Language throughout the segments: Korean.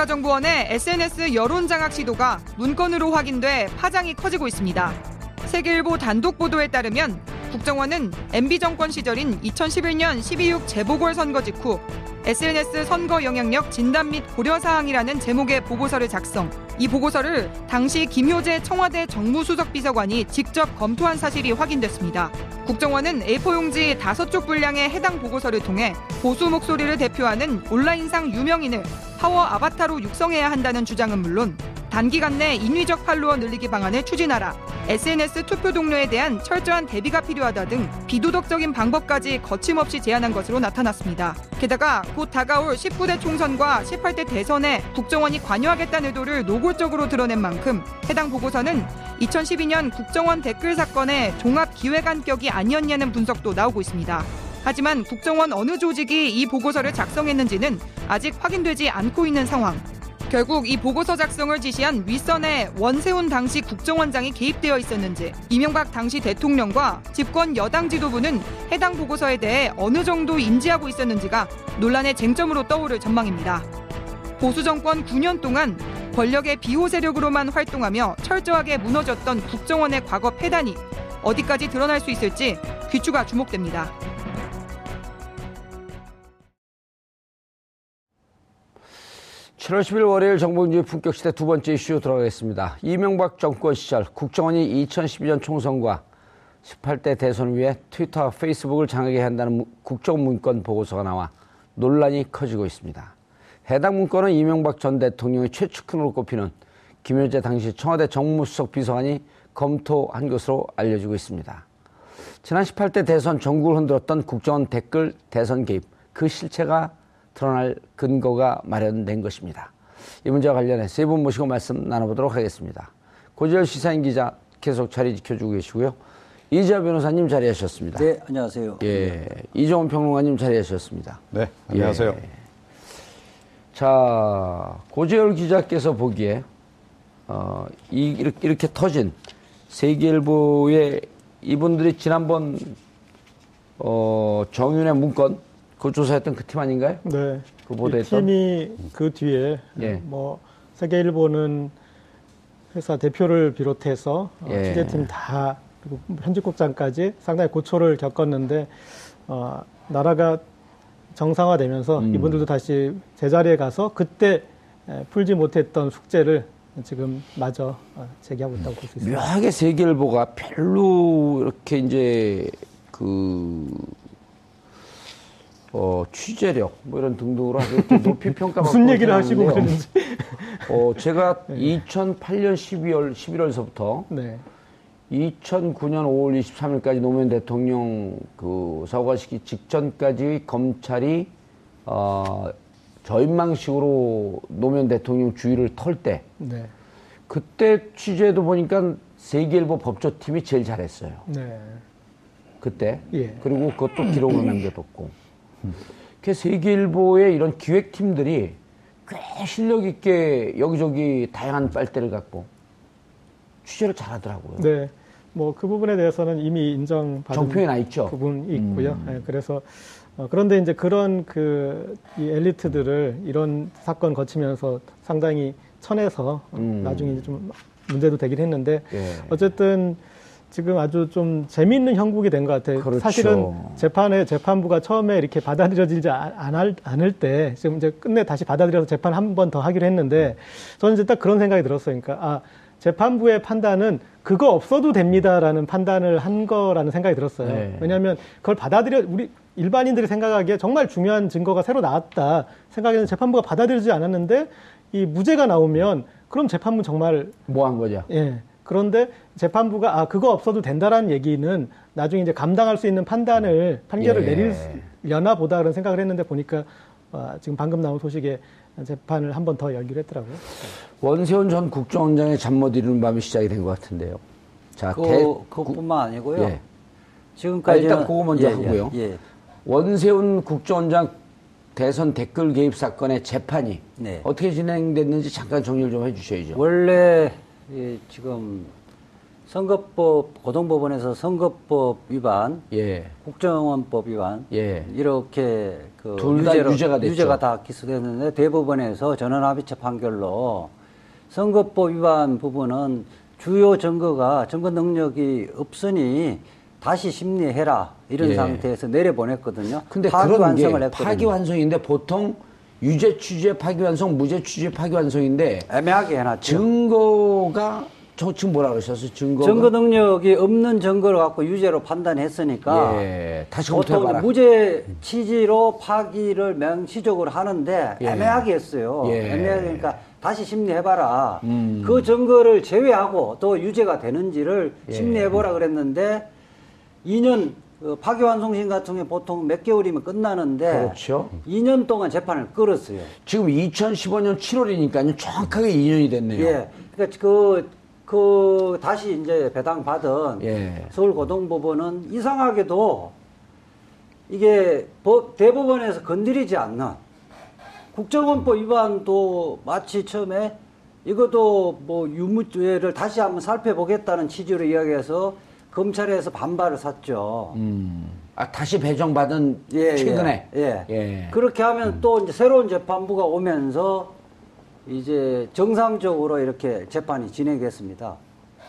국가정보원의 SNS 여론장악 시도가 문건으로 확인돼 파장이 커지고 있습니다. 세계일보 단독 보도에 따르면 국정원은 MB 정권 시절인 2011년 12.6 재보궐선거 직후 SNS 선거 영향력 진단 및 고려 사항이라는 제목의 보고서를 작성. 이 보고서를 당시 김효재 청와대 정무수석 비서관이 직접 검토한 사실이 확인됐습니다. 국정원은 A4 용지 5쪽 분량의 해당 보고서를 통해 보수 목소리를 대표하는 온라인상 유명인을 파워 아바타로 육성해야 한다는 주장은 물론 단기간 내 인위적 팔로워 늘리기 방안을 추진하라. SNS 투표 동료에 대한 철저한 대비가 필요하다 등 비도덕적인 방법까지 거침없이 제안한 것으로 나타났습니다. 게다가 곧 다가올 19대 총선과 18대 대선에 국정원이 관여하겠다는 의도를 노골적으로 드러낸 만큼 해당 보고서는 2012년 국정원 댓글 사건의 종합 기획안격이 아니었냐는 분석도 나오고 있습니다. 하지만 국정원 어느 조직이 이 보고서를 작성했는지는 아직 확인되지 않고 있는 상황. 결국 이 보고서 작성을 지시한 윗선의 원세훈 당시 국정원장이 개입되어 있었는지 이명박 당시 대통령과 집권 여당 지도부는 해당 보고서에 대해 어느 정도 인지하고 있었는지가 논란의 쟁점으로 떠오를 전망입니다. 보수 정권 9년 동안 권력의 비호 세력으로만 활동하며 철저하게 무너졌던 국정원의 과거 폐단이 어디까지 드러날 수 있을지 귀추가 주목됩니다. 7월 10일 월요일 정봉주의 품격시대 두 번째 이슈 들어가겠습니다. 이명박 정권 시절 국정원이 2012년 총선과 18대 대선을 위해 트위터와 페이스북을 장악해야 한다는 국정문건 보고서가 나와 논란이 커지고 있습니다. 해당 문건은 이명박 전 대통령의 최측근으로 꼽히는 김효재 당시 청와대 정무수석 비서관이 검토한 것으로 알려지고 있습니다. 지난 18대 대선 전국을 흔들었던 국정원 댓글 대선 개입 그 실체가 드러날 근거가 마련된 것입니다. 이 문제와 관련해 세 분 모시고 말씀 나눠보도록 하겠습니다. 고지열 시사인 기자 계속 자리 지켜주고 계시고요. 이지아 변호사님 자리하셨습니다. 네, 안녕하세요. 예, 이종원 평론가님 자리하셨습니다. 네, 안녕하세요. 예. 자, 고지열 기자께서 보기에 어, 이, 이렇게, 이렇게 터진 세계일보의 이분들이 지난번 어, 정윤의 문건 그 조사했던 그 팀 아닌가요? 네. 그 보도했던 팀이 그 뒤에 예. 뭐 세계일보는 회사 대표를 비롯해서 어, 예. 취재팀 다 그리고 편집국장까지 상당히 고초를 겪었는데 어, 나라가 정상화되면서 음. 이분들도 다시 제자리에 가서 그때 풀지 못했던 숙제를 지금 마저 어, 제기하고 있다고 볼 수 있습니다. 묘하게 세계일보가 별로 이렇게 이제 그 어, 취재력 뭐 이런 등등으로 아주 높이 평가받고 무슨 얘기를 하시고 그러는지 어, 제가 네. 2008년 12월 11월서부터 네. 2009년 5월 23일까지 노무현 대통령 그 사과시키 직전까지 검찰이 어, 저인망식으로 노무현 대통령 주의를 털때 네. 그때 취재도 보니까 세계일보 법조팀이 제일 잘했어요. 네. 그때 예. 그리고 그것도 기록을 남겨뒀고 그 세계일보의 이런 기획팀들이 꽤 실력 있게 여기저기 다양한 빨대를 갖고 취재를 잘하더라고요. 네. 뭐 그 부분에 대해서는 이미 인정받은 정표에 나 있죠. 부분이 있고요. 음. 네, 그래서 어, 그런데 이제 그런 그 이 엘리트들을 이런 사건 거치면서 상당히 천에서 음. 나중에 이제 좀 문제도 되긴 했는데 예. 어쨌든 지금 아주 좀 재미있는 형국이 된 것 같아요. 그렇죠. 사실은 재판에 재판부가 처음에 이렇게 받아들여지지 않을, 않을 때 지금 이제 끝내 다시 받아들여서 재판 한 번 더 하기로 했는데 저는 이제 딱 그런 생각이 들었어요. 그러니까 아 재판부의 판단은 그거 없어도 됩니다라는 판단을 한 거라는 생각이 들었어요. 네. 왜냐하면 그걸 받아들여 우리 일반인들이 생각하기에 정말 중요한 증거가 새로 나왔다 생각에는 재판부가 받아들이지 않았는데 이 무죄가 나오면 그럼 재판부 정말 뭐 한 거죠? 예. 그런데 재판부가 아 그거 없어도 된다라는 얘기는 나중에 이제 감당할 수 있는 판단을 판결을 예. 내리려나 보다 그런 생각을 했는데 보니까 아, 지금 방금 나온 소식에 재판을 한 번 더 열기로 했더라고요. 원세훈 전 국정원장의 잠 못 이루는 밤이 시작이 된 것 같은데요. 자, 그, 대, 그것뿐만 아니고요. 예. 지금까지 아, 일단 그거 먼저 예, 예, 하고요. 예, 원세훈 국정원장 대선 댓글 개입 사건의 재판이 네. 어떻게 진행됐는지 잠깐 정리를 좀 해주셔야죠. 원래 예, 지금 선거법 고등법원에서 선거법 위반, 예. 국정원법 위반 예. 이렇게 그 유죄로, 유죄가, 됐죠. 유죄가 다 기소됐는데 대법원에서 전원합의체 판결로 선거법 위반 부분은 주요 증거가 증거 능력이 없으니 다시 심리해라 이런 예. 상태에서 내려보냈거든요. 근데 파기환송을 했거든요. 파기환송인데 보통 유죄 취재 파기환송, 무죄 취재 파기환송인데 애매하게 해놨죠. 증거가 저 지금 뭐라 그러셨어요? 증거 증거 능력이 없는 증거를 갖고 유죄로 판단했으니까 예, 다시 보통. 무죄 취지로 파기를 명시적으로 하는데 예. 애매하게 했어요. 예. 애매하게 그러니까 다시 심리해봐라. 음. 그 증거를 제외하고 또 유죄가 되는지를 예. 심리해보라 그랬는데 2년 그 파기환송심 같은 게 보통 몇 개월이면 끝나는데 그렇죠. 2년 동안 재판을 끌었어요. 지금 2015년 7월이니까요. 정확하게 2년이 됐네요. 예. 그러니까 그, 그 다시 이제 배당 받은 예. 서울고등법원은 이상하게도 이게 법, 대법원에서 건드리지 않는 국정원법 위반도 마치 처음에 이것도 뭐 유무죄를 다시 한번 살펴보겠다는 취지로 이야기해서 검찰에서 반발을 샀죠. 음. 아, 다시 배정받은 예, 예. 최근에. 예. 예. 예. 그렇게 하면 음. 또 이제 새로운 재판부가 오면서 이제 정상적으로 이렇게 재판이 진행됐습니다.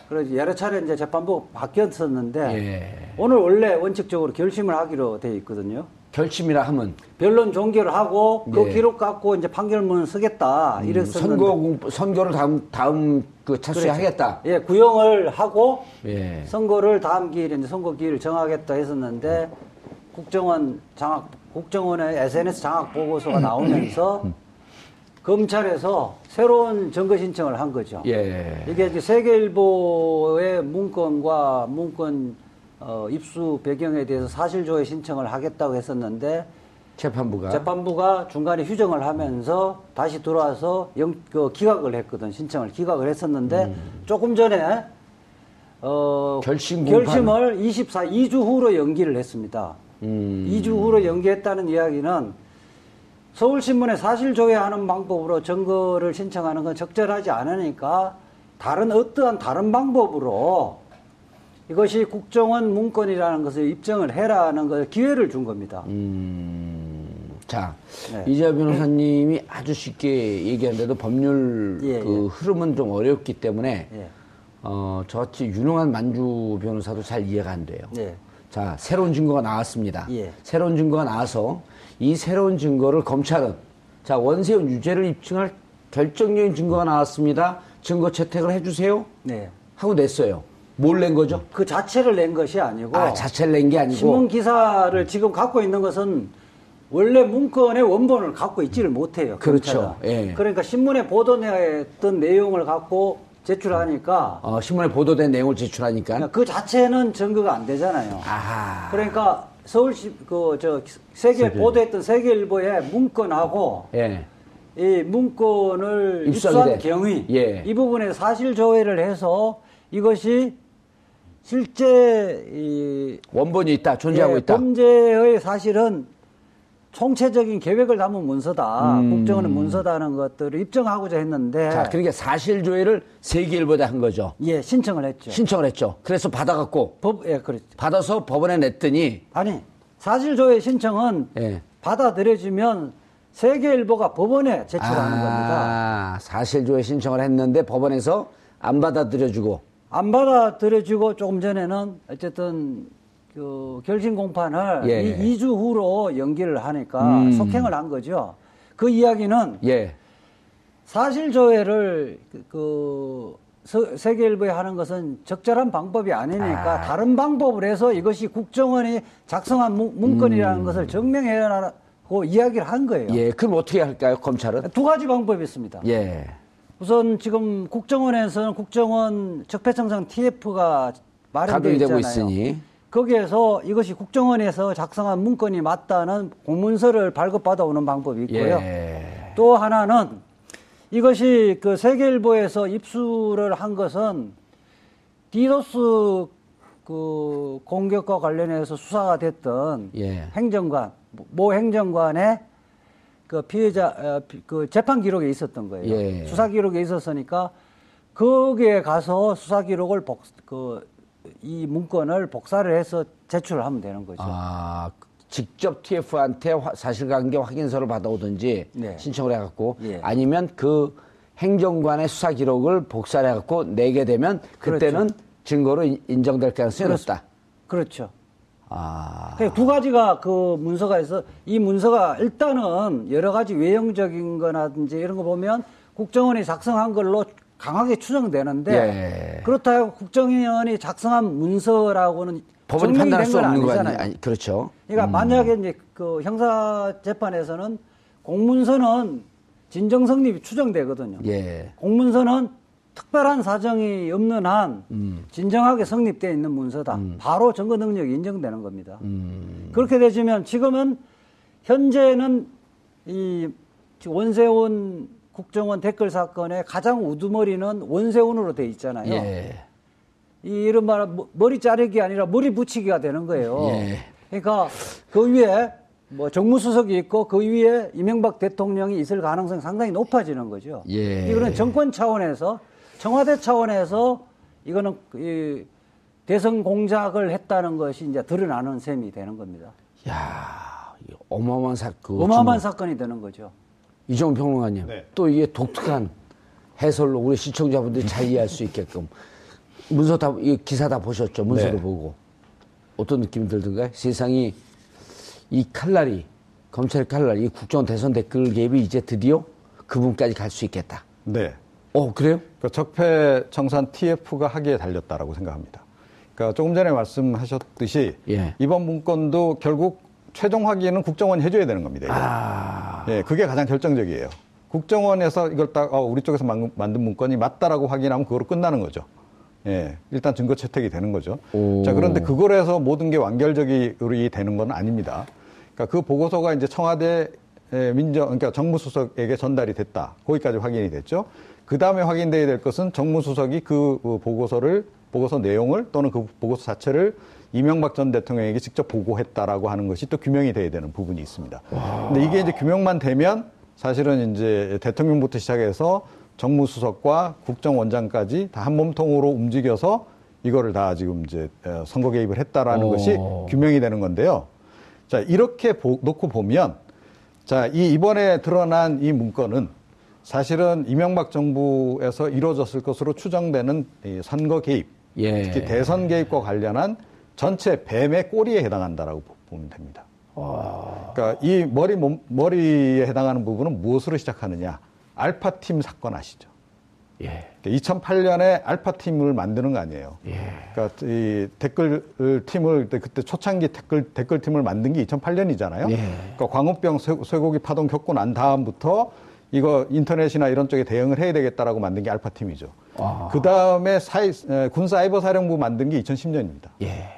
그래서 여러 차례 이제 재판부가 바뀌었었는데 예. 오늘 원래 원칙적으로 결심을 하기로 돼 있거든요. 결심이라 하면 변론 종결을 하고 그 예. 기록 갖고 이제 판결문을 쓰겠다 음, 이랬었는데 선거 선거를 다음 다음 그 차수에 그렇죠. 하겠다. 예, 구형을 하고 예. 선거를 다음 기일에 이제 선거 기일을 정하겠다 했었는데 국정원 장악 국정원의 SNS 장악 보고서가 나오면서 검찰에서 새로운 증거 신청을 한 거죠. 예. 이게 이제 세계일보의 문건과 문건 어, 입수 배경에 대해서 사실조회 신청을 하겠다고 했었는데 재판부가 재판부가 중간에 휴정을 하면서 다시 들어와서 영, 그 기각을 했거든 신청을 기각을 했었는데 음. 조금 전에 어, 결심 결심을 24 2주 후로 연기를 했습니다. 음. 2주 후로 연기했다는 이야기는 서울신문에 사실 조회하는 방법으로 증거를 신청하는 건 적절하지 않으니까 다른 어떠한 다른 방법으로 이것이 국정원 문건이라는 것을 입증을 해라는 걸 기회를 준 겁니다. 음, 자, 네. 이재 변호사님이 네. 아주 쉽게 얘기하는데도 법률 예, 그 예. 흐름은 좀 어렵기 때문에 예. 어, 저같이 유능한 만주 변호사도 잘 이해가 안 돼요. 예. 자, 새로운 증거가 나왔습니다. 예. 새로운 증거가 나와서 이 새로운 증거를 검찰은 자, 원세훈 유죄를 입증할 결정적인 증거가 나왔습니다. 증거 채택을 해주세요. 네. 하고 냈어요. 뭘 낸 거죠? 그 자체를 낸 것이 아니고. 아, 자체를 낸 게 아니고. 신문 기사를 지금 갖고 있는 것은 원래 문건의 원본을 갖고 있지를 못해요. 그렇죠. 예. 그러니까 신문에 보도했던 내용을 갖고 제출하니까. 어, 신문에 보도된 내용을 제출하니까. 그 자체는 증거가 안 되잖아요. 아. 그러니까 서울시, 그, 저, 세계, 세계. 보도했던 세계일보의 문건하고. 예. 이 문건을 입수한 경위. 예. 이 부분에 사실 조회를 해서 이것이 실제 이 원본이 있다 존재하고 예, 있다. 범죄의 사실은 총체적인 계획을 담은 문서다. 음. 국정원의 문서다는 것들을 입증하고자 했는데. 자, 그러니까 사실 조회를 세계일보다 한 거죠. 예, 신청을 했죠. 신청을 했죠. 그래서 받아갖고. 법, 예, 그렇죠. 받아서 법원에 냈더니. 아니, 사실 조회 신청은 예. 받아들여지면 세계일보가 법원에 제출하는 아, 겁니다. 사실 조회 신청을 했는데 법원에서 안 받아들여주고. 안 받아들여주고 조금 전에는 어쨌든 그 결심 공판을 예. 이, 2주 후로 연기를 하니까 음. 속행을 한 거죠. 그 이야기는 예. 사실 조회를 그, 그 세계일보에 하는 것은 적절한 방법이 아니니까 아. 다른 방법을 해서 이것이 국정원이 작성한 문 건이라는 음. 것을 증명해라고 이야기를 한 거예요. 예, 그럼 어떻게 할까요, 검찰은? 두 가지 방법이 있습니다. 예. 우선 지금 국정원에서는 국정원 적폐청산 TF가 마련되어 있잖아요. 있으니. 거기에서 이것이 국정원에서 작성한 문건이 맞다는 공문서를 발급받아 오는 방법이 있고요. 예. 또 하나는 이것이 그 세계일보에서 입수를 한 것은 디도스 그 공격과 관련해서 수사가 됐던 예. 행정관 모 행정관의 그 피해자 어, 그 재판 기록에 있었던 거예요. 예. 수사 기록에 있었으니까 거기에 가서 수사 기록을 복 그이 문건을 복사를 해서 제출을 하면 되는 거죠. 아, 직접 TF한테 사실관계 확인서를 받아오든지 네. 신청을 해갖고 예. 아니면 그 행정관의 수사 기록을 복사를 해갖고 내게 되면 그때는 그렇죠. 증거로 인정될 가능성이 높다. 그렇죠. 아. 두 가지가 그 문서가 있어 이 문서가 일단은 여러 가지 외형적인 거라든지 이런 거 보면 국정원이 작성한 걸로 강하게 추정되는데 예. 그렇다고 국정원이 작성한 문서라고는 법원이 판단할 수 없는 거 아니잖아요. 아니, 그렇죠. 그러니까 음. 만약에 이제 그 형사 재판에서는 공문서는 진정 성립이 추정되거든요. 예. 공문서는 특별한 사정이 없는 한 음. 진정하게 성립되어 있는 문서다. 음. 바로 증거 능력이 인정되는 겁니다. 음. 그렇게 되시면 지금은 현재는 이 원세훈 국정원 댓글 사건의 가장 우두머리는 원세훈으로 돼 있잖아요. 예. 이 이른바 머리 자르기 아니라 머리 붙이기가 되는 거예요. 예. 그러니까 그 위에 뭐 정무수석이 있고 그 위에 이명박 대통령이 있을 가능성이 상당히 높아지는 거죠. 예. 이거는 정권 차원에서 청와대 차원에서 이거는 이 대선 공작을 했다는 것이 이제 드러나는 셈이 되는 겁니다. 야, 어마어마한 사건. 어마어마한 사건이 되는 거죠. 이종훈 평론가님, 네. 또 이게 독특한 해설로 우리 시청자분들이 잘 이해할 수 있게끔 문서 다, 이 기사 다 보셨죠? 문서도 네. 보고. 어떤 느낌이 들던가요? 세상이 이 칼날이, 검찰 칼날, 이 국정 대선 댓글 개입이 이제 드디어 그분까지 갈 수 있겠다. 네. 어, 그래요? 그 적폐 청산 TF가 하기에 달렸다라고 생각합니다. 그러니까 조금 전에 말씀하셨듯이 예. 이번 문건도 결국 최종 확인은 국정원이 해줘야 되는 겁니다. 아... 예, 그게 가장 결정적이에요. 국정원에서 이걸 딱 어, 우리 쪽에서 만든 문건이 맞다라고 확인하면 그거로 끝나는 거죠. 예, 일단 증거 채택이 되는 거죠. 오. 자, 그런데 그걸 해서 모든 게 완결적이 되는 건 아닙니다. 그러니까 그 보고서가 이제 청와대 민정, 그러니까 정무수석에게 전달이 됐다. 거기까지 확인이 됐죠. 그 다음에 확인돼야 될 것은 정무수석이 그 보고서를, 보고서 내용을 또는 그 보고서 자체를 이명박 전 대통령에게 직접 보고했다라고 하는 것이 또 규명이 돼야 되는 부분이 있습니다. 와. 근데 이게 이제 규명만 되면 사실은 이제 대통령부터 시작해서 정무수석과 국정원장까지 다 한 몸통으로 움직여서 이거를 다 지금 이제 어, 선거 개입을 했다라는 오. 것이 규명이 되는 건데요. 자, 이렇게 보, 놓고 보면 자, 이 이번에 드러난 이 문건은 사실은 이명박 정부에서 이루어졌을 것으로 추정되는 이 선거 개입, 예. 특히 대선 개입과 관련한 전체 뱀의 꼬리에 해당한다라고 보면 됩니다. 와. 그러니까 이 머리 머리에 해당하는 부분은 무엇으로 시작하느냐? 알파 팀 사건 아시죠? 예. 2008년에 알파 팀을 만드는 거 아니에요. 예. 그러니까 이 댓글 팀을 그때 초창기 댓글 댓글 팀을 만든 게 2008년이잖아요. 예. 그러니까 광우병 쇠고기 파동 겪고 난 다음부터 이거 인터넷이나 이런 쪽에 대응을 해야 되겠다라고 만든 게 알파 팀이죠. 그 다음에 군 사이버 사령부 만든 게 2010년입니다. 예.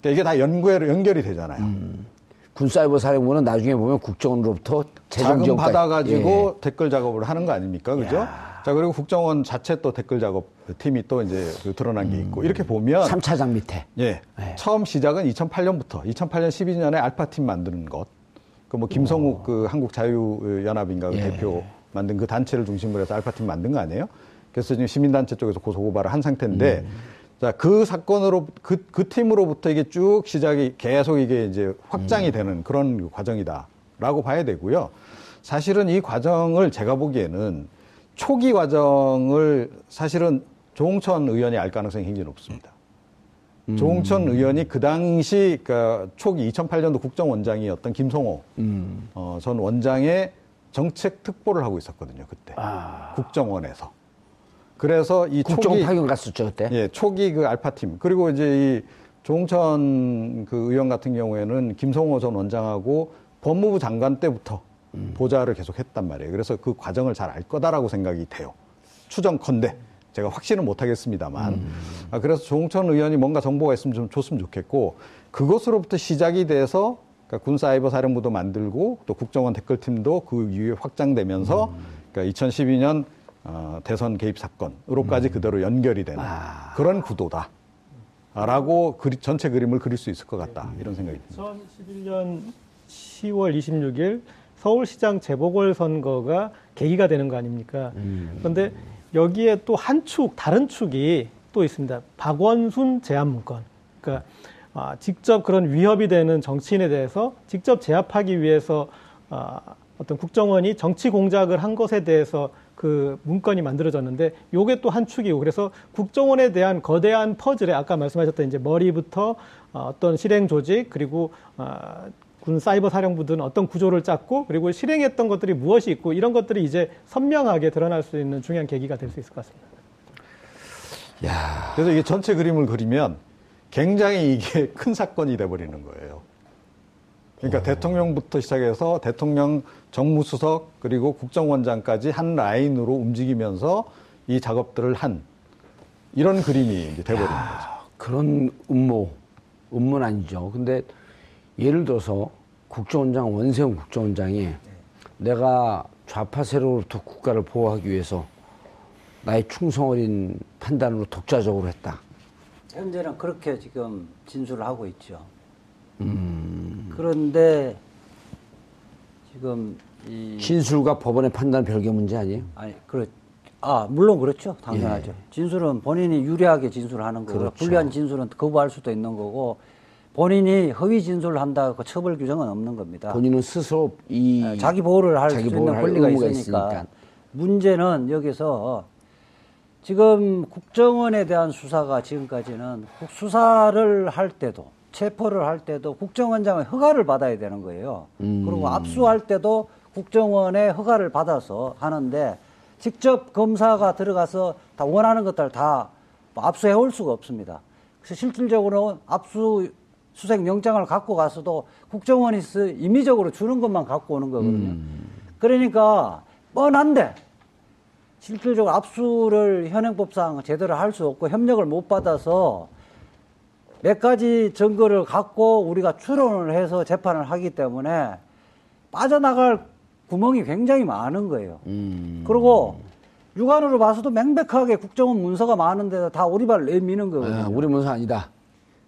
그러니까 이게 다 연구에 연결이 되잖아요. 음. 군 사이버 사령부는 나중에 보면 국정원으로부터 자금 받아가지고 예. 댓글 작업을 하는 거 아닙니까, 그죠? 야. 자 그리고 국정원 자체 또 댓글 작업 팀이 또 이제 그 드러난 게 음. 있고 음. 이렇게 보면 3차장 밑에 예. 예. 처음 시작은 2008년부터 2008년 12년에 알파 팀 만드는 것. 그 뭐 김성욱 오. 그 한국 자유연합인가 그 예. 대표 만든 그 단체를 중심으로 해서 알파 팀 만든 거 아니에요? 그래서 지금 시민단체 쪽에서 고소 고발을 한 상태인데 음. 자, 그 사건으로, 그, 그 팀으로부터 이게 쭉 시작이 계속 이게 이제 확장이 음. 되는 그런 과정이다라고 봐야 되고요. 사실은 이 과정을 제가 보기에는 초기 과정을 사실은 조홍천 의원이 알 가능성이 굉장히 높습니다. 음. 조홍천 의원이 그 당시 그 초기 2008년도 국정원장이었던 김성호 음. 어, 전 원장의 정책 특보를 하고 있었거든요 그때 아. 국정원에서. 그래서 이 국정 초기 파견 갔었죠 그때. 예, 초기 그 알파 팀 그리고 이제 이 조홍천 그 의원 같은 경우에는 김성호 전 원장하고 법무부 장관 때부터 음. 보좌를 계속 했단 말이에요. 그래서 그 과정을 잘 알 거다라고 생각이 돼요. 추정컨대. 제가 확신은 못하겠습니다만. 음. 아, 그래서 조홍천 의원이 뭔가 정보가 있으면 좀 줬으면 좋겠고, 그것으로부터 시작이 돼서 그러니까 군사이버 사령부도 만들고 또 국정원 댓글팀도 그 이후에 확장되면서 음. 그러니까 2012년 어, 대선 개입 사건으로까지 음. 그대로 연결이 되는 아. 그런 구도다. 라고 그리, 전체 그림을 그릴 수 있을 것 같다. 이런 생각이 듭니다. 2011년 10월 26일 서울시장 재보궐선거가 계기가 되는 거 아닙니까? 음. 그런데 여기에 또 한 축, 다른 축이 또 있습니다. 박원순 제압 문건. 그러니까 아, 직접 그런 위협이 되는 정치인에 대해서 직접 제압하기 위해서 아, 어떤 국정원이 정치 공작을 한 것에 대해서 그 문건이 만들어졌는데 요게 또 한 축이고 그래서 국정원에 대한 거대한 퍼즐에 아까 말씀하셨던 이제 머리부터 어, 어떤 실행 조직 그리고 어, 군 사이버 사령부 등 어떤 구조를 짰고 그리고 실행했던 것들이 무엇이 있고 이런 것들이 이제 선명하게 드러날 수 있는 중요한 계기가 될 수 있을 것 같습니다. 야. 그래서 이게 전체 그림을 그리면 굉장히 이게 큰 사건이 돼 버리는 거예요. 그러니까 오. 어. 대통령부터 시작해서 대통령 정무수석 그리고 국정원장까지 한 라인으로 움직이면서 이 작업들을 한 이런 그림이 이제 돼버리는 야, 거죠. 그런 음모, 음모는 아니죠. 근데 예를 들어서 국정원장 원세훈 국정원장이 내가 좌파 세력으로부터 국가를 보호하기 위해서 나의 충성 어린 판단으로 독자적으로 했다. 현재는 그렇게 지금 진술을 하고 있죠. 음. 그런데 지금 이 진술과 법원의 판단 별개 문제 아니에요? 아니 그렇 아 물론 그렇죠 당연하죠. 예. 진술은 본인이 유리하게 진술하는 거고 그렇죠. 불리한 진술은 거부할 수도 있는 거고 본인이 허위 진술을 한다고 그 처벌 규정은 없는 겁니다. 본인은 스스로 이 네, 자기 보호를 할 수 있는 권리가 있으니까. 있으니까. 문제는 여기서 지금 국정원에 대한 수사가 지금까지는 수사를 할 때도 체포를 할 때도 국정원장의 허가를 받아야 되는 거예요. 음. 그리고 압수할 때도 국정원의 허가를 받아서 하는데 직접 검사가 들어가서 다 원하는 것들 다 압수해 올 수가 없습니다. 그래서 실질적으로 압수 수색 영장을 갖고 가서도 국정원이 임의적으로 주는 것만 갖고 오는 거거든요. 음. 그러니까 뻔한데 실질적으로 압수를 현행법상 제대로 할 수 없고 협력을 못 받아서 몇 가지 증거를 갖고 우리가 추론을 해서 재판을 하기 때문에 빠져나갈 구멍이 굉장히 많은 거예요. 음. 그리고 육안으로 봐서도 명백하게 국정원 문서가 많은데도 다 오리발 내미는 거거든요. 아, 우리 문서 아니다.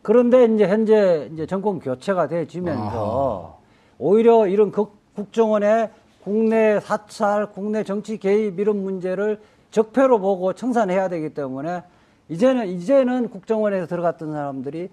그런데 이제 현재 이제 정권 교체가 되지면서 아. 오히려 이런 국정원의 국내 사찰, 국내 정치 개입 이런 문제를 적폐로 보고 청산해야 되기 때문에 이제는 이제는 국정원에서 들어갔던 사람들이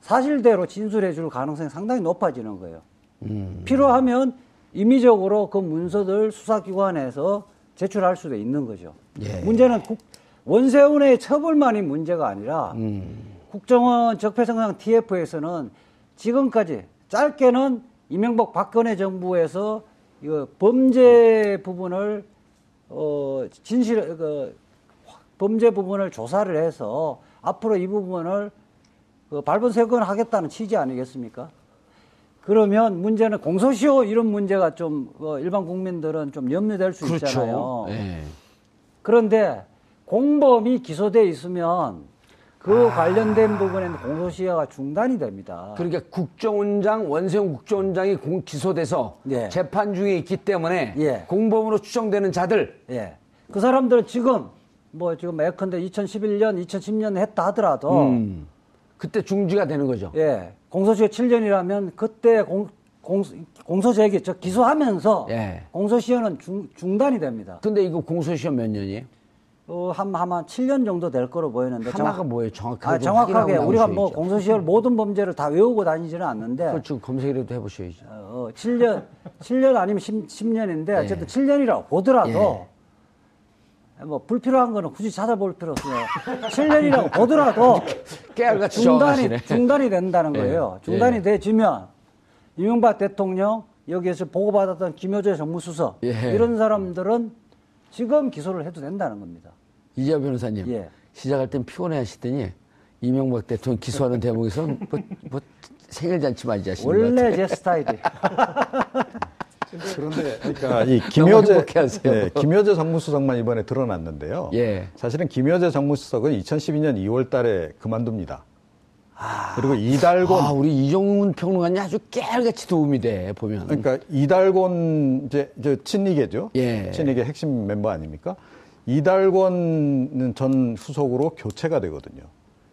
사실대로 진술해 줄 가능성이 상당히 높아지는 거예요. 음. 필요하면 임의적으로 그 문서들 수사기관에서 제출할 수도 있는 거죠. 예. 문제는 국, 원세훈의 처벌만이 문제가 아니라 음. 국정원 적폐성장 TF에서는 지금까지 짧게는 이명박 박근혜 정부에서 이거 범죄 부분을 어 진실 그 범죄 부분을 조사를 해서 앞으로 이 부분을 그 발본세건 하겠다는 취지 아니겠습니까? 그러면 문제는 공소시효 이런 문제가 좀 어, 일반 국민들은 좀 염려될 수 그렇죠. 있잖아요. 네. 그런데 공범이 기소돼 있으면 그 아. 관련된 부분에는 공소시효가 중단이 됩니다. 그러니까 국정원장 원세훈 국정원장이 공, 기소돼서 예. 재판 중에 있기 때문에 예. 공범으로 추정되는 자들 예. 그 사람들은 지금 뭐 지금 예컨대 2011년, 2010년 했다 하더라도 음. 그때 중지가 되는 거죠. 예. 공소시효 7년이라면 그때 공, 공, 공소제기, 저 기소하면서 예. 공소시효는 중, 중단이 됩니다. 근데 이거 공소시효 몇 년이에요? 어, 한, 아마 7년 정도 될 거로 보이는데. 하나가 뭐예요? 정확하게. 아, 정확하게. 우리가 뭐 공소시효를 모든 범죄를 다 외우고 다니지는 않는데. 그렇죠. 검색이라도 해보셔야죠. 어, 7년, 어, 7년 아니면 10, 10년인데, 어쨌든 예. 7년이라고 보더라도, 예. 뭐 불필요한 거는 굳이 찾아볼 필요 없어요. 7년이라고 보더라도 중단이 중단이 된다는 예. 거예요. 중단이 예. 돼지면 이명박 대통령 여기에서 보고받았던 김효재 정무수석 예. 이런 사람들은 지금 기소를 해도 된다는 겁니다. 이재 변호사님 예. 시작할 땐 피곤해 하시더니 이명박 대통령 기소하는 대목에서 뭐, 뭐 생일 잔치 맞이 하시는 원래 제 스타일이. 그런데 그러니까 이 김효재 네, 김효재 정무수석만 이번에 드러났는데요. 예. 사실은 김효재 정무수석은 2012년 2월달에 그만둡니다. 아, 그리고 이달곤 아, 우리 이종훈 평론가님 아주 깨알같이 도움이 돼 보면. 그러니까 이달곤 이제, 이제 친이계죠. 예. 친이계 핵심 멤버 아닙니까? 이달곤 전 수석으로 교체가 되거든요.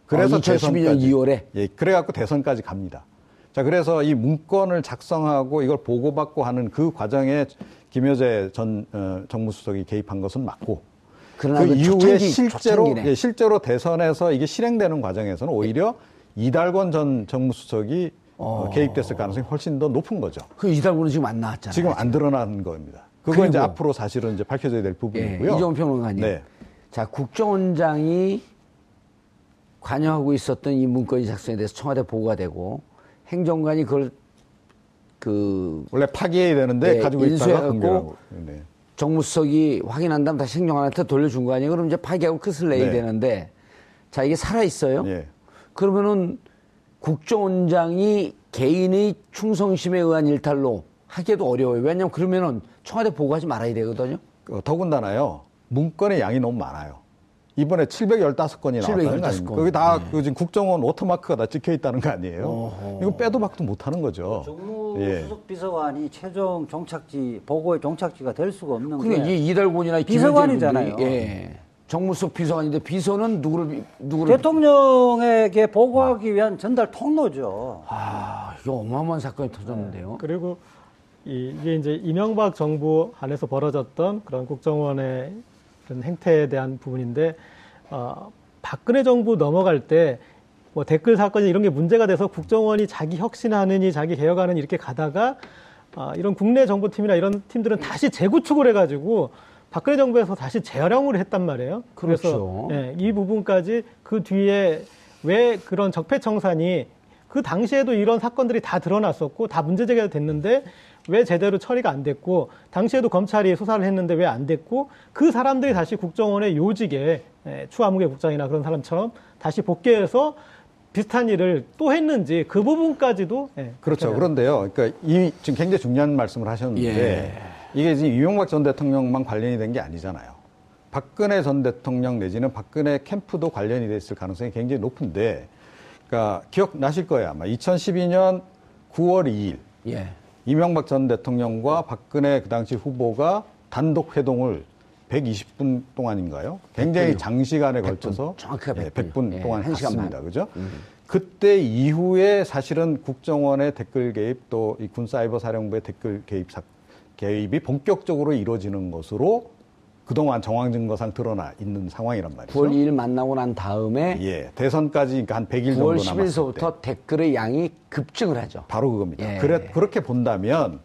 그래서 아, 2012년 2월에 예, 그래갖고 대선까지 갑니다. 자, 그래서 이 문건을 작성하고 이걸 보고받고 하는 그 과정에 김여재 전 어, 정무수석이 개입한 것은 맞고 그, 그 이후에 실제로 예, 실제로 대선에서 이게 실행되는 과정에서는 오히려 이달권 전 정무수석이 어. 개입됐을 가능성이 훨씬 더 높은 거죠. 그 이달권은 지금 안 나왔잖아요. 지금 안 드러난 겁니다. 그거 이제 앞으로 사실은 이제 밝혀져야 될 부분이고요. 예, 이종 평론가님. 네. 자, 국정원장이 관여하고 있었던 이 문건이 작성에 대해서 청와대 보고가 되고 행정관이 그걸 그 원래 파기해야 되는데 네, 가지고 있다가 고 네. 정무수석이 확인한 다음 다시 행정관한테 돌려준 거 아니에요? 그럼 이제 파기하고 끝을 내야 네. 되는데 자 이게 살아 있어요. 네. 그러면은 국정원장이 개인의 충성심에 의한 일탈로 하기도 어려워요. 왜냐하면 그러면은 청와대 보고하지 말아야 되거든요. 어, 더군다나요 문건의 양이 너무 많아요. 이번에 715건이 나왔다는 거 아닙니까? 거기 다 네. 그 지금 국정원 워터마크가 다 찍혀 있다는 거 아니에요? 어허. 이거 빼도 박도 못 하는 거죠. 정무 예. 수석 비서관이 최종 종착지 보고의 종착지가 될 수가 없는 게 그게 이달곤이나 비서관이잖아요. 예. 정무수석 비서관인데 비서는 누구를 누구를 대통령에게 보고하기 위한 전달 통로죠. 아, 이거 어마어마한 사건이 터졌는데요. 네. 그리고 이 게 이제 이명박 정부 안에서 벌어졌던 그런 국정원의 그런 행태에 대한 부분인데 어, 박근혜 정부 넘어갈 때 뭐 댓글 사건이 이런 게 문제가 돼서 국정원이 자기 혁신하느니 자기 개혁하는 이렇게 가다가 어, 이런 국내 정보팀이나 이런 팀들은 다시 재구축을 해가지고 박근혜 정부에서 다시 재활용을 했단 말이에요. 그렇죠. 그래서 예, 이 부분까지 그 뒤에 왜 그런 적폐청산이 그 당시에도 이런 사건들이 다 드러났었고 다 문제 제기가 됐는데 왜 제대로 처리가 안 됐고 당시에도 검찰이 수사를 했는데 왜 안 됐고 그 사람들이 다시 국정원의 요직에 예, 추하무개 국장이나 그런 사람처럼 다시 복귀해서 비슷한 일을 또 했는지 그 부분까지도 예, 그렇죠. 그런데요. 그러니까 이 지금 굉장히 중요한 말씀을 하셨는데 예. 이게 지금 이명박 전 대통령만 관련이 된 게 아니잖아요. 박근혜 전 대통령 내지는 박근혜 캠프도 관련이 됐을 가능성이 굉장히 높은데, 그러니까 기억나실 거예요 아마 2012년 9월 2일 예. 이명박 전 대통령과 박근혜 그 당시 후보가 단독 회동을 120분 동안인가요? 굉장히 100분, 장시간에 100분, 걸쳐서 정확하게 100분, 예, 100분 예, 동안 했습니다. 그죠? 음. 그때 이후에 사실은 국정원의 댓글 개입 또 이 군사이버 사령부의 댓글 개입 사, 개입이 본격적으로 이루어지는 것으로 그동안 정황 증거상 드러나 있는 상황이란 말이죠. 9월 2일 만나고 난 다음에 예, 대선까지 그러니까 한 100일 정도 남았을 10일서부터 댓글의 양이 급증을 하죠. 바로 그겁니다. 예. 그래, 그렇게 본다면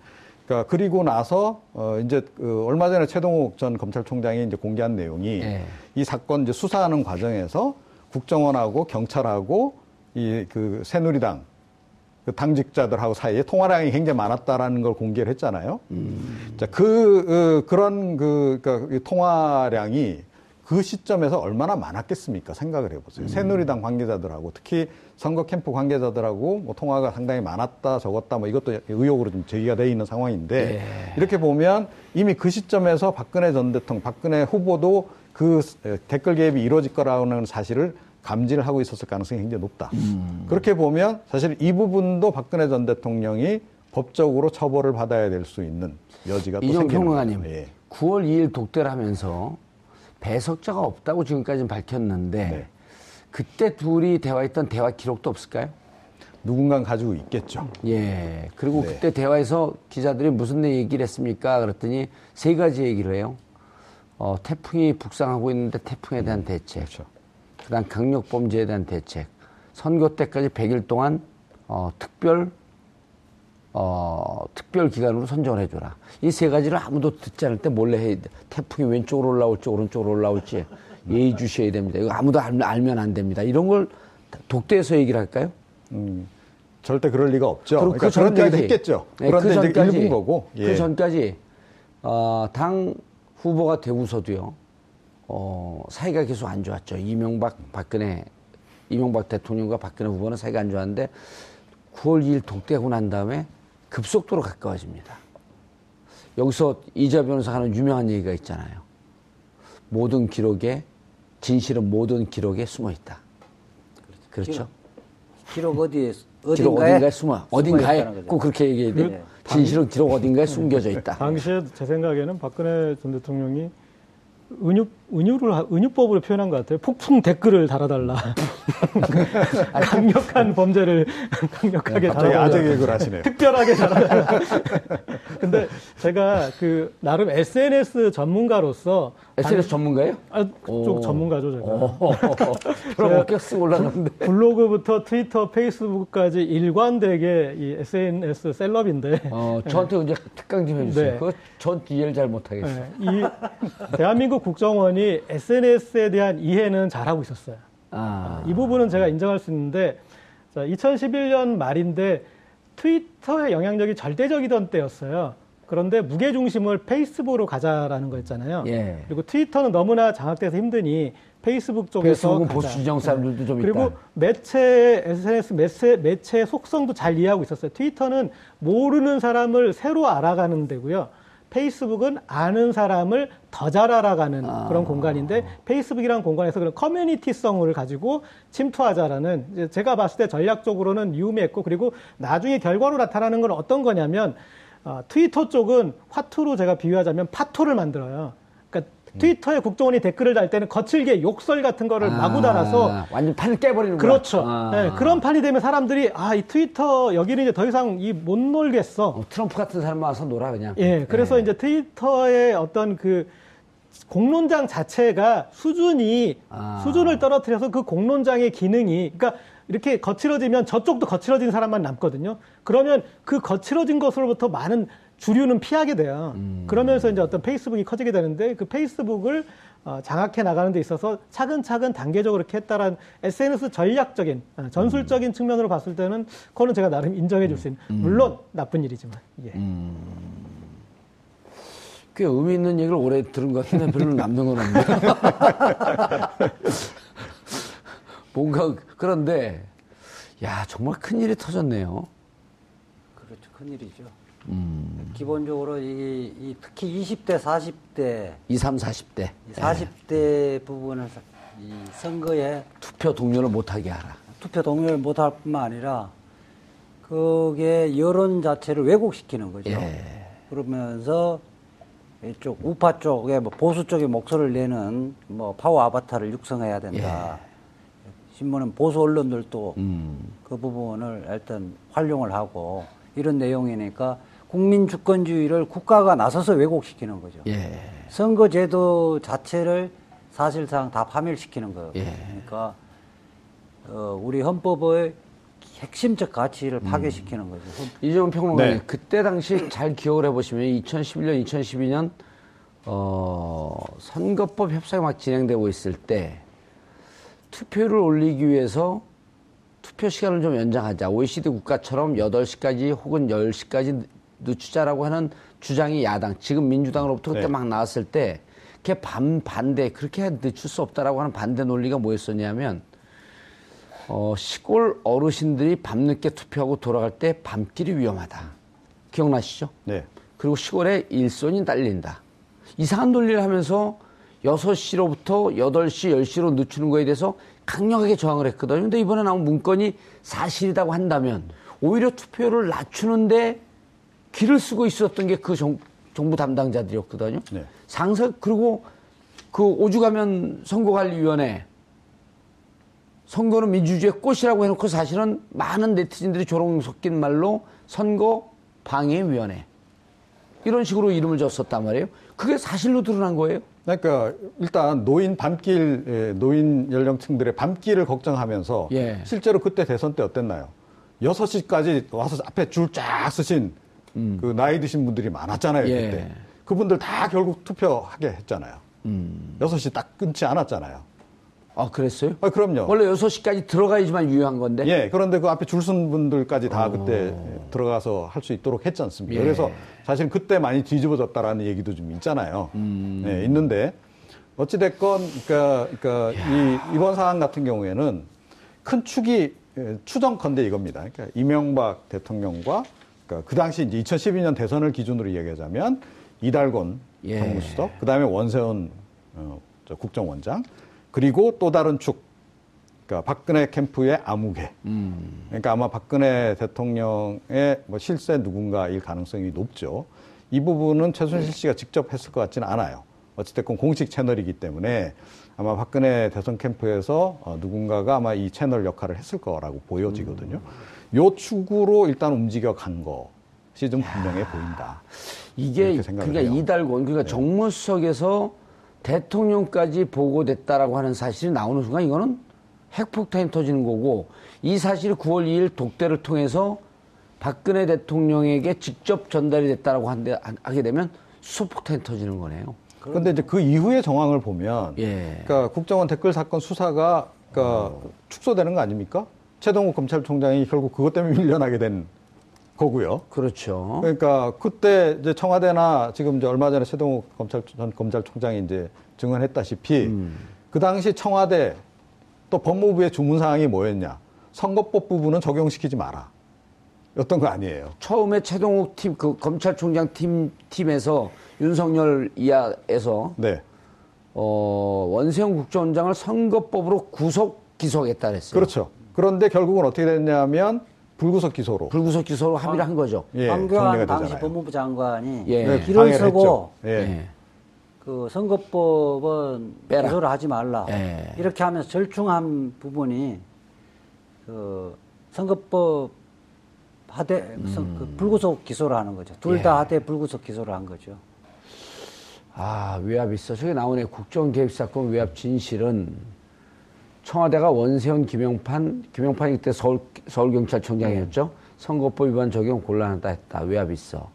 그러니까 그리고 나서 어 이제 그 얼마 전에 최동욱 전 검찰총장이 이제 공개한 내용이 예. 이 사건 이제 수사하는 과정에서 국정원하고 경찰하고 이 그 새누리당 그 당직자들하고 사이에 통화량이 굉장히 많았다라는 걸 공개를 했잖아요. 음. 자, 그, 어, 그런 그, 그러니까 통화량이 그 시점에서 얼마나 많았겠습니까? 생각을 해보세요. 음. 새누리당 관계자들하고 특히 선거 캠프 관계자들하고 뭐 통화가 상당히 많았다, 적었다, 뭐 이것도 의혹으로 좀 제기가 돼 있는 상황인데 예. 이렇게 보면 이미 그 시점에서 박근혜 전 대통령, 박근혜 후보도 그 댓글 개입이 이루어질 거라는 사실을 감지를 하고 있었을 가능성이 굉장히 높다. 음. 그렇게 보면 사실 이 부분도 박근혜 전 대통령이 법적으로 처벌을 받아야 될 수 있는 여지가 또 생기는 평론가님, 예. 9월 2일 독대를 하면서 배석자가 없다고 지금까지는 밝혔는데 네. 그때 둘이 대화했던 대화 기록도 없을까요? 누군가 가지고 있겠죠. 예. 그리고 네. 그때 대화에서 기자들이 무슨 얘기를 했습니까? 그랬더니 세 가지 얘기를 해요. 어, 태풍이 북상하고 있는데 태풍에 대한 대책. 그렇죠. 그다음 강력 범죄에 대한 대책, 선거 때까지 100일 동안 어, 특별 어, 특별 기관으로 선정을 해줘라. 이 세 가지를 아무도 듣지 않을 때 몰래 해. 태풍이 왼쪽으로 올라올지 오른쪽으로 올라올지 예의 주셔야 됩니다. 이거 아무도 알 면 안 됩니다. 이런 걸 독대에서 얘기를 할까요? 음, 절대 그럴 리가 없죠. 그러니까 그 전까지, 했겠죠. 네, 그런데 그 전까지, 일본 거고. 그 예. 그 전까지 어, 당 후보가 되고서도요. 어, 사이가 계속 안 좋았죠. 이명박, 박근혜, 이명박 대통령과 박근혜 후보는 사이가 안 좋았는데 9월 2일 독대하고 난 다음에 급속도로 가까워집니다. 여기서 이자 변호사가 하는 유명한 얘기가 있잖아요. 모든 기록에 진실은 모든 기록에 숨어 있다. 그렇죠? 기록, 기록 어디에 어딘가에, 기록 어딘가에 숨어 어딘가에 꼭 그렇게 얘기해야 돼. 네. 진실은 기록 어딘가에 숨겨져 있다. 당시에 제 생각에는 박근혜 전 대통령이 은유, 은유를, 은유법으로 표현한 것 같아요. 폭풍 댓글을 달아달라. 강력한 범죄를 강력하게 달아달라. 아재 개그를 하시네요. 특별하게 달아달라. 근데 제가 그, 나름 SNS 전문가로서. SNS 전문가예요? 아, 그쪽 전문가죠, 제가. 그럼 어깨 쓰고 올랐는데. 블로그부터 트위터, 페이스북까지 일관되게 이 SNS 셀럽인데. 어, 저한테 이제 특강 좀 해주세요. 네. 그거 전 이해를 잘 못하겠어요. 네. 이 대한민국 국정원이 SNS에 대한 이해는 잘하고 있었어요. 아. 이 부분은 제가 인정할 수 있는데, 자, 2011년 말인데 트위터의 영향력이 절대적이던 때였어요. 그런데 무게 중심을 페이스북으로 가자라는 거였잖아요. 예. 그리고 트위터는 너무나 장악돼서 힘드니 페이스북 쪽에서 페이스북은 보수 진영 사람들도 좀 그리고 있다. 매체 SNS 매체 매체 속성도 잘 이해하고 있었어요. 트위터는 모르는 사람을 새로 알아가는 데고요. 페이스북은 아는 사람을 더 잘 알아가는 아. 그런 공간인데 페이스북이라는 공간에서 그런 커뮤니티성을 가지고 침투하자라는 제가 봤을 때 전략적으로는 유효했고 그리고 나중에 결과로 나타나는 건 어떤 거냐면 어, 트위터 쪽은 화투로 제가 비유하자면 파토를 만들어요. 트위터에 국정원이 댓글을 달 때는 거칠게 욕설 같은 거를 아, 마구 달아서 완전 판을 깨버리는 거야. 그렇죠. 아. 네, 그런 판이 되면 사람들이 아 이 트위터 여기는 이제 더 이상 이 못 놀겠어. 어, 트럼프 같은 사람 와서 놀아 그냥. 예, 그래서 네. 이제 트위터의 어떤 그 공론장 자체가 수준이 아. 수준을 떨어뜨려서 그 공론장의 기능이 그러니까 이렇게 거칠어지면 저쪽도 거칠어진 사람만 남거든요. 그러면 그 거칠어진 것으로부터 많은 주류는 피하게 돼요. 음. 그러면서 이제 어떤 페이스북이 커지게 되는데 그 페이스북을 어, 장악해 나가는 데 있어서 차근차근 단계적으로 이렇게 했다라는 SNS 전략적인 어, 전술적인 음. 측면으로 봤을 때는 그거는 제가 나름 인정해 줄 수 있는 음. 물론 나쁜 일이지만 예. 음. 꽤 의미 있는 얘기를 오래 들은 것 같은데 별로 남는 건 없네요. 뭔가 그런데 야 정말 큰 일이 터졌네요. 그렇죠, 큰 일이죠. 음. 기본적으로 이, 이, 특히 20대, 40대, 20, 40대, 40대 네. 부분을 이 선거에 투표 동료를 못하게 하라. 투표 동료를 못할 뿐만 아니라 그게 여론 자체를 왜곡시키는 거죠. 예. 그러면서 이쪽 우파 쪽에 뭐 보수 쪽에 목소리를 내는 뭐 파워 아바타를 육성해야 된다. 예. 신문은 보수 언론들도 음. 그 부분을 일단 활용을 하고 이런 내용이니까 국민 주권주의를 국가가 나서서 왜곡시키는 거죠. 예. 선거제도 자체를 사실상 다 파멸시키는 거예요. 예. 그러니까 어, 우리 헌법의 핵심적 가치를 음. 파괴시키는 음. 거죠. 이재용 평론가님, 네. 그때 당시 잘 기억을 해보시면 2011년, 2012년 어, 선거법 협상이 막 진행되고 있을 때 투표를 올리기 위해서 투표 시간을 좀 연장하자. OECD 국가처럼 8시까지 혹은 10시까지 늦추자라고 하는 주장이 야당, 지금 민주당으로부터 그때 네. 막 나왔을 때, 그게 반, 반대, 그렇게 늦출 수 없다라고 하는 반대 논리가 뭐였었냐면, 어, 시골 어르신들이 밤늦게 투표하고 돌아갈 때 밤길이 위험하다. 기억나시죠? 네. 그리고 시골에 일손이 딸린다. 이상한 논리를 하면서 6시로부터 8시, 10시로 늦추는 거에 대해서 강력하게 저항을 했거든요. 근데 이번에 나온 문건이 사실이라고 한다면 오히려 투표를 낮추는데 길을 쓰고 있었던 게 그 정부 담당자들이었거든요. 네. 상사 그리고 그 오죽하면 선거관리위원회 선거는 민주주의의 꽃이라고 해놓고 사실은 많은 네티즌들이 조롱 섞인 말로 선거 방해위원회 이런 식으로 이름을 줬었단 말이에요. 그게 사실로 드러난 거예요. 그러니까 일단 노인 밤길 노인 연령층들의 밤길을 걱정하면서 예. 실제로 그때 대선 때 어땠나요? 6시까지 와서 앞에 줄 쫙 쓰신 음. 그 나이 드신 분들이 많았잖아요, 예. 그때. 그분들 다 결국 투표하게 했잖아요. 음. 6시 딱 끊지 않았잖아요. 아, 그랬어요? 아, 그럼요. 원래 6시까지 들어가야지만 유효한 건데? 예, 그런데 그 앞에 줄쓴 분들까지 다 오. 그때 들어가서 할 수 있도록 했지 않습니까? 예. 그래서 사실 그때 많이 뒤집어졌다라는 얘기도 좀 있잖아요. 음. 예, 있는데, 어찌됐건, 그니까, 그니까, 이, 이번 상황 같은 경우에는 큰 축이 예, 추정컨대 이겁니다. 그러니까 이명박 대통령과 그러니까 그 당시 이제 2012년 대선을 기준으로 얘기하자면 이달곤 예. 정무수석, 그 다음에 원세훈 어, 국정원장, 그리고 또 다른 축, 그러니까 박근혜 캠프의 아무개. 음. 그러니까 아마 박근혜 대통령의 뭐 실세 누군가일 가능성이 높죠. 이 부분은 최순실 씨가 직접 했을 것 같지는 않아요. 어찌됐건 공식 채널이기 때문에 아마 박근혜 대선 캠프에서 어, 누군가가 아마 이 채널 역할을 했을 거라고 보여지거든요. 요 축으로 일단 움직여 간 것이 좀 분명해 보인다. 이게 그러니까 해요. 이달곤 그러니까 네. 정무수석에서 대통령까지 보고됐다라고 하는 사실이 나오는 순간 이거는 핵폭탄이 터지는 거고 이 사실이 9월 2일 독대를 통해서 박근혜 대통령에게 직접 전달이 됐다라고 한데 하게 되면 수폭탄이 터지는 거네요. 그런데 이제 그 이후의 정황을 보면, 예. 그러니까 국정원 댓글 사건 수사가 그러니까 어. 축소되는 거 아닙니까? 최동욱 검찰총장이 결국 그것 때문에 밀려나게 된 거고요. 그렇죠. 그러니까 그때 이제 청와대나 지금 이제 얼마 전에 최동욱 검찰 전 검찰총장이 이제 증언했다시피 음. 그 당시 청와대 또 법무부의 주문 사항이 뭐였냐? 선거법 부분은 적용시키지 마라. 였던 거 아니에요. 처음에 최동욱 팀, 그 검찰총장 팀, 팀에서 윤석열 이하에서 네. 어, 원세훈 국정원장을 선거법으로 구속 기소하겠다 그랬어요. 그렇죠. 그런데 결국은 어떻게 됐냐면 불구속 기소로. 불구속 기소로 합의를 한 거죠. 예, 황교안 당시 법무부 장관이 예. 네, 길을 서고 예. 예. 그 선거법은 빼라. 기소를 하지 말라. 예. 이렇게 하면서 절충한 부분이 그 선거법 하대 음. 그 불구속 기소를 하는 거죠. 둘다 예. 하대 불구속 기소를 한 거죠. 아, 외압 있어. 저기 나오네. 국정개입 사건 외압 진실은 청와대가 원세훈 김영판, 김영판이 그때 서울, 서울경찰청장이었죠. 네. 선거법 위반 적용 곤란하다 했다. 외압 있어.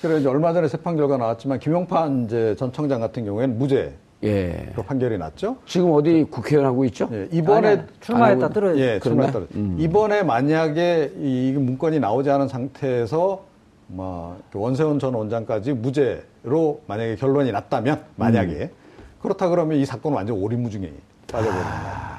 그래, 이제 얼마 전에 재판 결과 나왔지만 김영판 이제 전 청장 같은 경우에는 무죄. 예. 그 판결이 났죠. 지금 어디 국회의원 하고 있죠? 예, 이번에 아니, 출마했다 떨어 예, 출마했다. 음. 이번에 만약에 이 문건이 나오지 않은 상태에서 뭐 원세훈 전 원장까지 무죄로 만약에 결론이 났다면 만약에 음. 그렇다 그러면 이 사건은 완전 오리무중에 빠져버리는 아.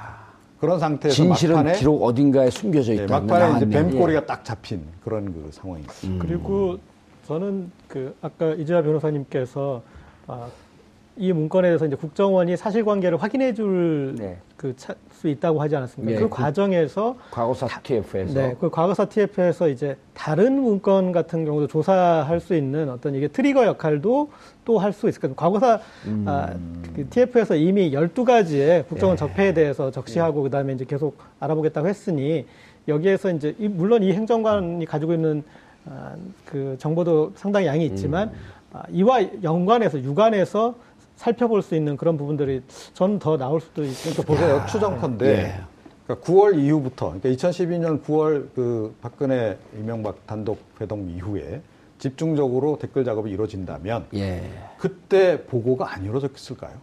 그런 상태에서 진실은 막판에 기록 어딘가에 숨겨져 있다. 네, 막판에 이제 뱀꼬리가 예. 딱 잡힌 그런 그 상황입니다. 음. 그리고 저는 그 아까 이재화 변호사님께서 아, 이 문건에 대해서 이제 국정원이 사실관계를 확인해 줄그 네. 수 있다고 하지 않았습니까? 네, 그, 그 과정에서 과거사 TF에서 네, 그 과거사 TF에서 이제 다른 문건 같은 경우도 조사할 수 있는 어떤 이게 트리거 역할도 또 할 수 있을 거예요. 과거사 음. 아, 그 TF에서 이미 12가지의 국정원 네. 적폐에 대해서 적시하고 네. 그다음에 이제 계속 알아보겠다고 했으니 여기에서 이제 물론 이 행정관이 가지고 있는 아, 그 정보도 상당히 양이 있지만 음. 아, 이와 연관해서 유관해서 살펴볼 수 있는 그런 부분들이 저는 더 나올 수도 있으니까 그러니까 보세요. 추정컨대 예. 그러니까 9월 이후부터 그러니까 2012년 9월 그 박근혜 이명박 단독 회동 이후에 집중적으로 댓글 작업이 이루어진다면 예. 그때 보고가 안 이루어졌을까요?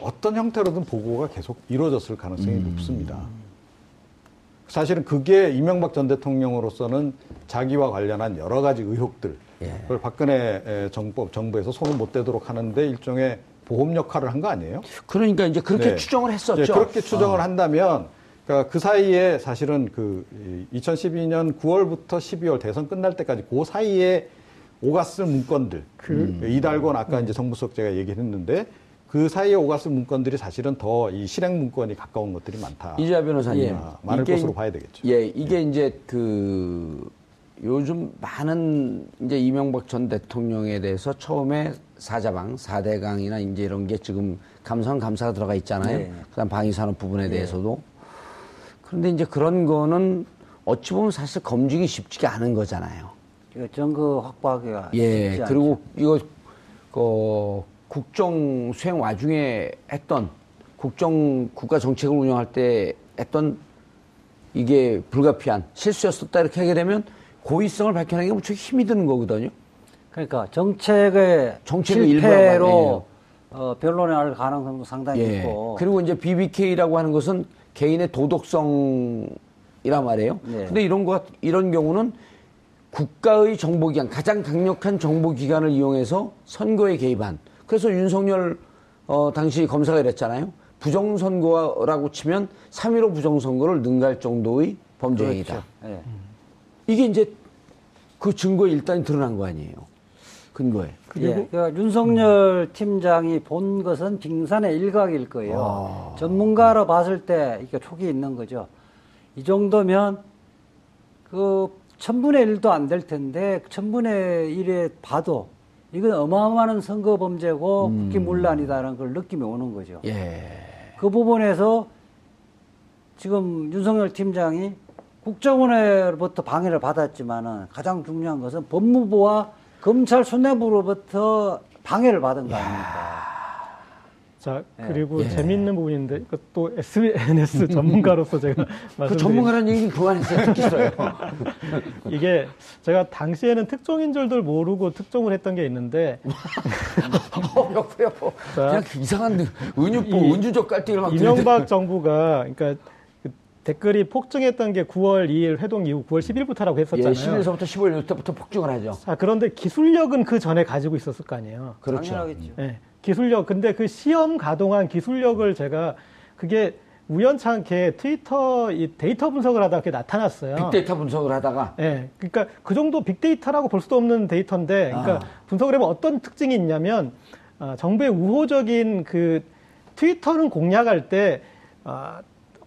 어떤 형태로든 보고가 계속 이루어졌을 가능성이 음. 높습니다. 사실은 그게 이명박 전 대통령으로서는 자기와 관련한 여러 가지 의혹들, 예. 그걸 박근혜 정부, 정부에서 손을 못 대도록 하는데 일종의 보험 역할을 한 거 아니에요? 그러니까 이제 그렇게 네. 추정을 했었죠. 네, 그렇게 추정을 어. 한다면 그러니까 그 사이에 사실은 그 2012년 9월부터 12월 대선 끝날 때까지 그 사이에 오갔을 문건들, 그 음. 이달곤 아까 음. 이제 정부석 제가 얘기했는데 그 사이에 오갔을 문건들이 사실은 더 이 실행 문건이 가까운 것들이 많다. 이재하 변호사님, 예. 많을 것으로 봐야 되겠죠. 예, 이게 예. 이제 그 요즘 많은 이제 이명박 전 대통령에 대해서 처음에 사자방, 사대강이나 이제 이런 게 지금 감성 감사가 들어가 있잖아요. 네. 그다음 방위산업 부분에 네. 대해서도. 그런데 이제 그런 거는 어찌 보면 사실 검증이 쉽지가 않은 거잖아요. 증거 확보하기가 예. 그리고 이거 그 국정 수행 와중에 했던 국정 국가 정책을 운영할 때 했던 이게 불가피한 실수였었다 이렇게 하게 되면 고의성을 밝혀내는 게 무척 힘이 드는 거거든요. 그러니까 정책의 정책의 실패로 어, 변론에 할 가능성도 상당히 예. 있고. 그리고 이제 BBK라고 하는 것은 개인의 도덕성이란 말이에요. 네. 근데 이런 거 이런 경우는 국가의 정보기관 가장 강력한 정보기관을 이용해서 선거에 개입한. 그래서 윤석열 어, 당시 검사가 이랬잖아요. 부정선거라고 치면 3.15 부정선거를 능가할 정도의 범죄 행위다. 그렇죠. 네. 이게 이제 그 증거에 일단이 드러난 거 아니에요. 근거에. 예, 그러니까 윤석열 팀장이 본 것은 빙산의 일각일 거예요. 아. 전문가로 봤을 때 이게 촉이 있는 거죠. 이 정도면 그 천분의 일도 안 될 텐데 천분의 일에 봐도 이건 어마어마한 선거 범죄고 음. 국기 문란이다라는 걸 느낌이 오는 거죠. 예. 그 부분에서 지금 윤석열 팀장이 국정원으로부터 방해를 받았지만은 가장 중요한 것은 법무부와 검찰 수뇌부로부터 방해를 받은 거 아닙니까? 자 네. 그리고 예. 재미있는 부분인데 이것도 SNS 전문가로서 제가 그 전문가라는 얘기는 그만했어요 듣기 싫어요. 이게 제가 당시에는 특종인줄들 모르고 특종을 했던 게 있는데 어, 여보 여보 그냥 이상한 은유법 은주적 깔때기를 막 이명박 정부가 그러니까 댓글이 폭증했던 게 9월 2일 회동 이후 9월 10일부터라고 했었잖아요. 예, 10일서부터 15일 부터 폭증을 하죠. 자, 그런데 기술력은 그 전에 가지고 있었을 거 아니에요. 그렇죠. 당연하겠죠. 예, 기술력. 근데 그 시험 가동한 기술력을 제가 그게 우연찮게 트위터 이 데이터 분석을 하다가 그게 나타났어요. 빅데이터 분석을 하다가. 예. 그러니까 그 정도 빅데이터라고 볼 수도 없는 데이터인데, 그러니까 아. 분석을 해보면 어떤 특징이 있냐면 어, 정부에 우호적인 그 트위터는 공략할 때 어,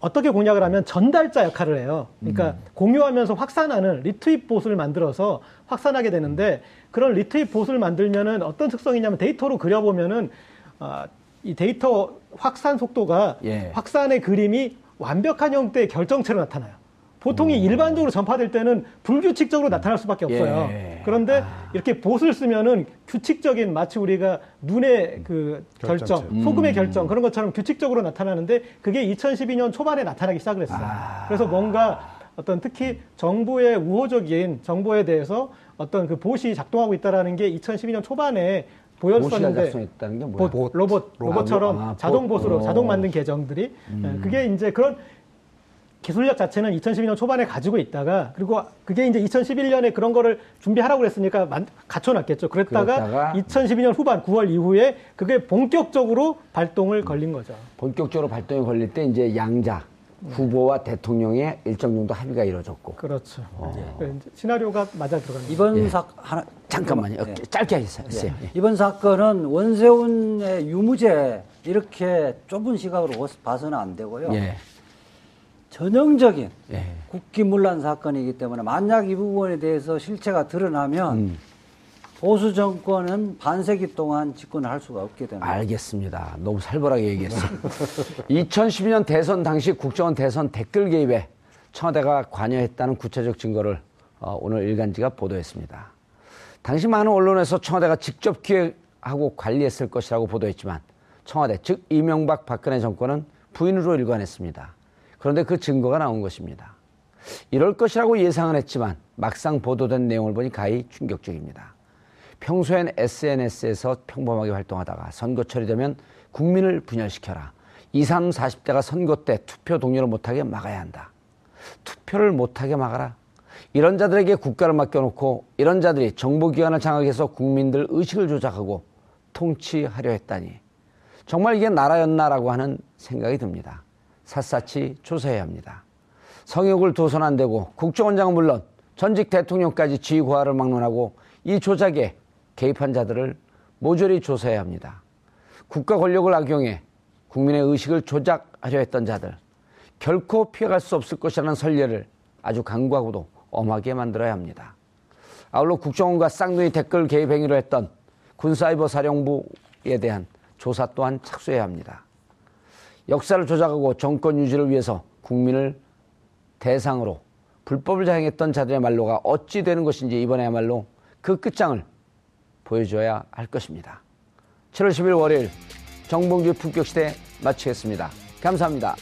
어떻게 공략을 하면 전달자 역할을 해요. 그러니까 음. 공유하면서 확산하는 retweet bot을 만들어서 확산하게 되는데 그런 retweet bot을 만들면은 어떤 특성이냐면 데이터로 그려보면은 어, 이 데이터 확산 속도가 예. 확산의 그림이 완벽한 형태의 결정체로 나타나요. 보통이 오. 일반적으로 전파될 때는 불규칙적으로 나타날 수밖에 없어요. 예. 그런데 아. 이렇게 bot을 쓰면은 규칙적인 마치 우리가 눈의 그 결정, 음. 소금의 결정 그런 것처럼 규칙적으로 나타나는데 그게 2012년 초반에 나타나기 시작을 했어요. 아. 그래서 뭔가 어떤 특히 정부의 우호적인 정보에 대해서 어떤 그 봇이 작동하고 있다라는 게 2012년 초반에 보였었는데 봇, 봇, 로봇 로봇처럼 아, 자동 봇으로 자동 만든 계정들이 음. 그게 이제 그런 기술력 자체는 2012년 초반에 가지고 있다가 그리고 그게 이제 2011년에 그런 거를 준비하라고 그랬으니까 갖춰놨겠죠. 그랬다가 2012년 후반 9월 이후에 그게 본격적으로 발동을 걸린 거죠. 본격적으로 발동이 걸릴 때 이제 양자 후보와 대통령의 일정 정도 합의가 이루어졌고. 그렇죠. 어. 네. 시나리오가 맞아 들어가는 이번 예. 사 하나 잠깐만요. 네. 짧게 하겠어요. 예. 예. 이번 사건은 원세훈의 유무죄 이렇게 좁은 시각으로 봐서는 안 되고요. 예. 전형적인 예. 국기문란 사건이기 때문에 만약 이 부분에 대해서 실체가 드러나면 음. 보수 정권은 반세기 동안 집권을 할 수가 없게 됩니다. 알겠습니다. 너무 살벌하게 얘기했어. 2012년 대선 당시 국정원 대선 댓글 개입에 청와대가 관여했다는 구체적 증거를 어, 오늘 일간지가 보도했습니다. 당시 많은 언론에서 청와대가 직접 기획하고 관리했을 것이라고 보도했지만 청와대 즉 이명박 박근혜 정권은 부인으로 일관했습니다. 그런데 그 증거가 나온 것입니다. 이럴 것이라고 예상은 했지만 막상 보도된 내용을 보니 가히 충격적입니다. 평소엔 SNS에서 평범하게 활동하다가 선거철이 되면 국민을 분열시켜라. 20, 30, 40대가 선거 때 투표 동료를 못하게 막아야 한다. 투표를 못하게 막아라. 이런 자들에게 국가를 맡겨놓고 이런 자들이 정보기관을 장악해서 국민들 의식을 조작하고 통치하려 했다니. 정말 이게 나라였나라고 하는 생각이 듭니다. 샅샅이 조사해야 합니다. 성역을 안 되고 국정원장은 물론 전직 대통령까지 지휘고하를 막론하고 이 조작에 개입한 자들을 모조리 조사해야 합니다. 국가 권력을 악용해 국민의 의식을 조작하려 했던 자들 결코 피해갈 수 없을 것이라는 선례를 아주 강구하고도 엄하게 만들어야 합니다. 아울러 국정원과 쌍둥이 댓글 개입 행위를 했던 군사이버 사령부에 대한 조사 또한 착수해야 합니다. 역사를 조작하고 정권 유지를 위해서 국민을 대상으로 불법을 자행했던 자들의 말로가 어찌 되는 것인지 이번에야말로 그 끝장을 보여줘야 할 것입니다. 7월 10일 월요일 정봉주 품격시대 마치겠습니다. 감사합니다.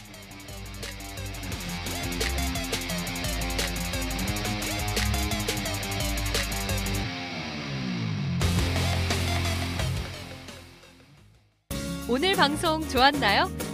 오늘 방송 좋았나요?